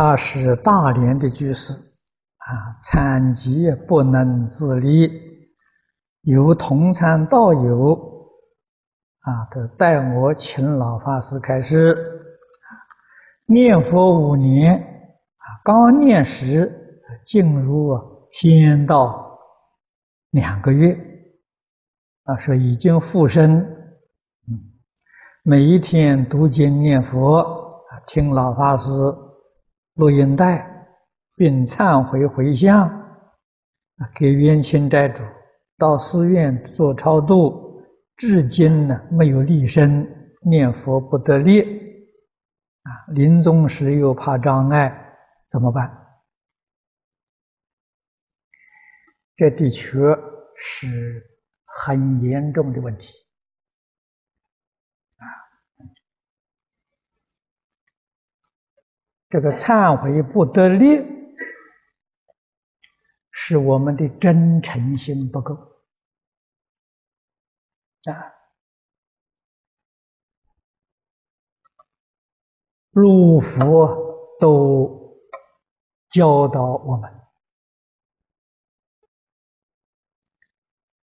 他是大连的居士，啊，残疾不能自立，由同参道友，啊，都带我请老法师开示，念佛五年，啊，刚念时进入仙道两个月，啊，说已经复生，嗯，每一天读经念佛，啊，听老法师。录音带，并忏悔回向，给冤亲债主到寺院做超度，至今呢没有立身念佛不得力，啊，临终时又怕障碍，怎么办？这的确是很严重的问题。这个忏悔不得力，是我们的真诚心不够啊！入佛都教导我们，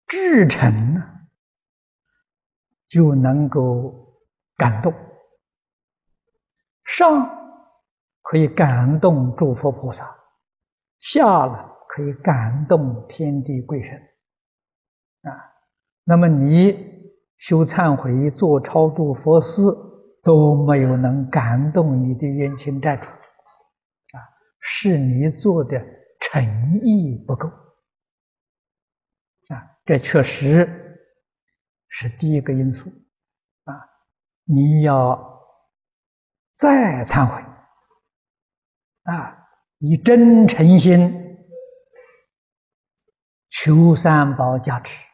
至诚呢，就能够感动上。可以感动诸佛菩萨，下了可以感动天地贵神，啊，那么你修忏悔、做超度佛事都没有能感动你的冤亲债主，啊，是你做的诚意不够，啊，这确实是第一个因素，啊，你要再忏悔。啊，以真诚心求三宝加持，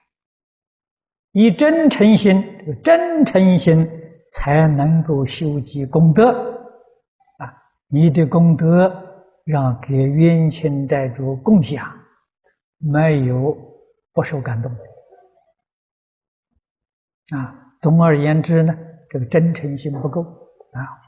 以真诚心，这个真诚心才能够修积功德。啊，你的功德让给冤亲债主共享，没有不受感动。啊，总而言之呢，这个真诚心不够啊。